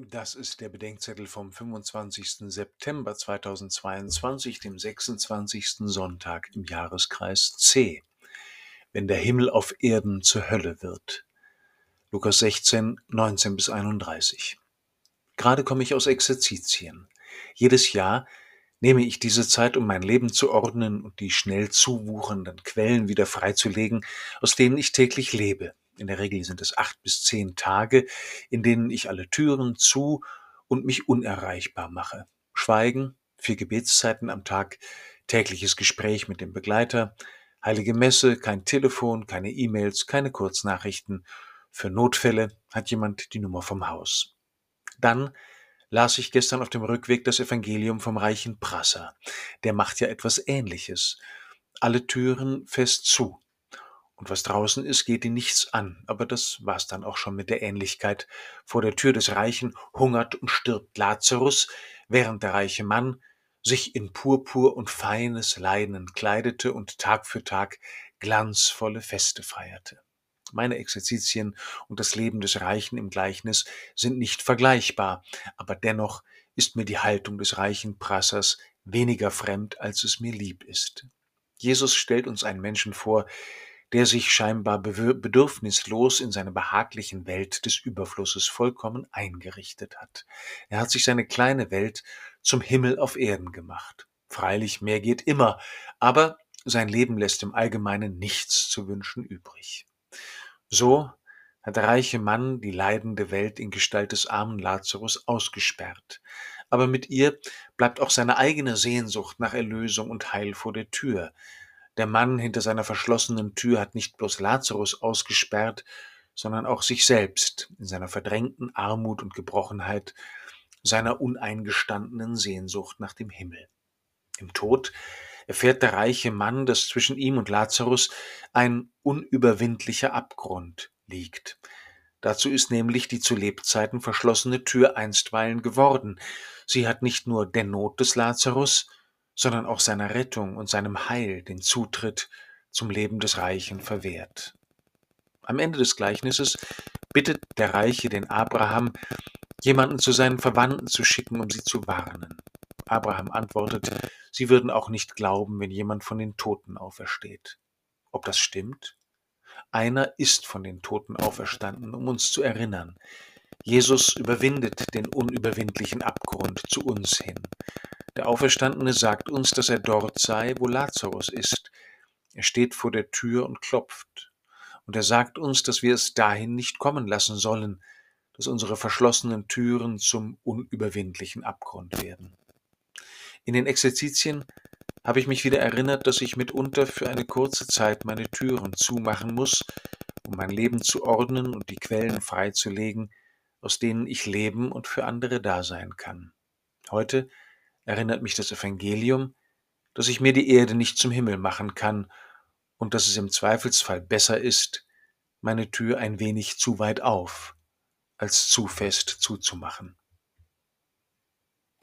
Das ist der Bedenkzettel vom 25. September 2022, dem 26. Sonntag im Jahreskreis C. Wenn der Himmel auf Erden zur Hölle wird. Lukas 16, 19 bis 31. Gerade komme ich aus Exerzitien. Jedes Jahr nehme ich diese Zeit, um mein Leben zu ordnen und die schnell zuwuchernden Quellen wieder freizulegen, aus denen ich täglich lebe. In der Regel sind es acht bis zehn Tage, in denen ich alle Türen zu und mich unerreichbar mache. Schweigen, vier Gebetszeiten am Tag, tägliches Gespräch mit dem Begleiter, heilige Messe, kein Telefon, keine E-Mails, keine Kurznachrichten. Für Notfälle hat jemand die Nummer vom Haus. Dann las ich gestern auf dem Rückweg das Evangelium vom reichen Prasser. Der macht ja etwas Ähnliches. Alle Türen fest zu. Und was draußen ist, geht ihn nichts an. Aber das war's dann auch schon mit der Ähnlichkeit. Vor der Tür des Reichen hungert und stirbt Lazarus, während der reiche Mann sich in Purpur und feines Leinen kleidete und Tag für Tag glanzvolle Feste feierte. Meine Exerzitien und das Leben des Reichen im Gleichnis sind nicht vergleichbar, aber dennoch ist mir die Haltung des reichen Prassers weniger fremd, als es mir lieb ist. Jesus stellt uns einen Menschen vor, der sich scheinbar bedürfnislos in seine behaglichen Welt des Überflusses vollkommen eingerichtet hat. Er hat sich seine kleine Welt zum Himmel auf Erden gemacht. Freilich, mehr geht immer, aber sein Leben lässt im Allgemeinen nichts zu wünschen übrig. So hat der reiche Mann die leidende Welt in Gestalt des armen Lazarus ausgesperrt. Aber mit ihr bleibt auch seine eigene Sehnsucht nach Erlösung und Heil vor der Tür. Der Mann hinter seiner verschlossenen Tür hat nicht bloß Lazarus ausgesperrt, sondern auch sich selbst in seiner verdrängten Armut und Gebrochenheit, seiner uneingestandenen Sehnsucht nach dem Himmel. Im Tod erfährt der reiche Mann, dass zwischen ihm und Lazarus ein unüberwindlicher Abgrund liegt. Dazu ist nämlich die zu Lebzeiten verschlossene Tür einstweilen geworden. Sie hat nicht nur der Not des Lazarus, sondern auch seiner Rettung und seinem Heil den Zutritt zum Leben des Reichen verwehrt. Am Ende des Gleichnisses bittet der Reiche den Abraham, jemanden zu seinen Verwandten zu schicken, um sie zu warnen. Abraham antwortet, sie würden auch nicht glauben, wenn jemand von den Toten aufersteht. Ob das stimmt? Einer ist von den Toten auferstanden, um uns zu erinnern. Jesus überwindet den unüberwindlichen Abgrund zu uns hin. Der Auferstandene sagt uns, dass er dort sei, wo Lazarus ist. Er steht vor der Tür und klopft. Und er sagt uns, dass wir es dahin nicht kommen lassen sollen, dass unsere verschlossenen Türen zum unüberwindlichen Abgrund werden. In den Exerzitien habe ich mich wieder erinnert, dass ich mitunter für eine kurze Zeit meine Türen zumachen muss, um mein Leben zu ordnen und die Quellen freizulegen, aus denen ich leben und für andere da sein kann. Heute erinnert mich das Evangelium, dass ich mir die Erde nicht zum Himmel machen kann und dass es im Zweifelsfall besser ist, meine Tür ein wenig zu weit auf, als zu fest zuzumachen.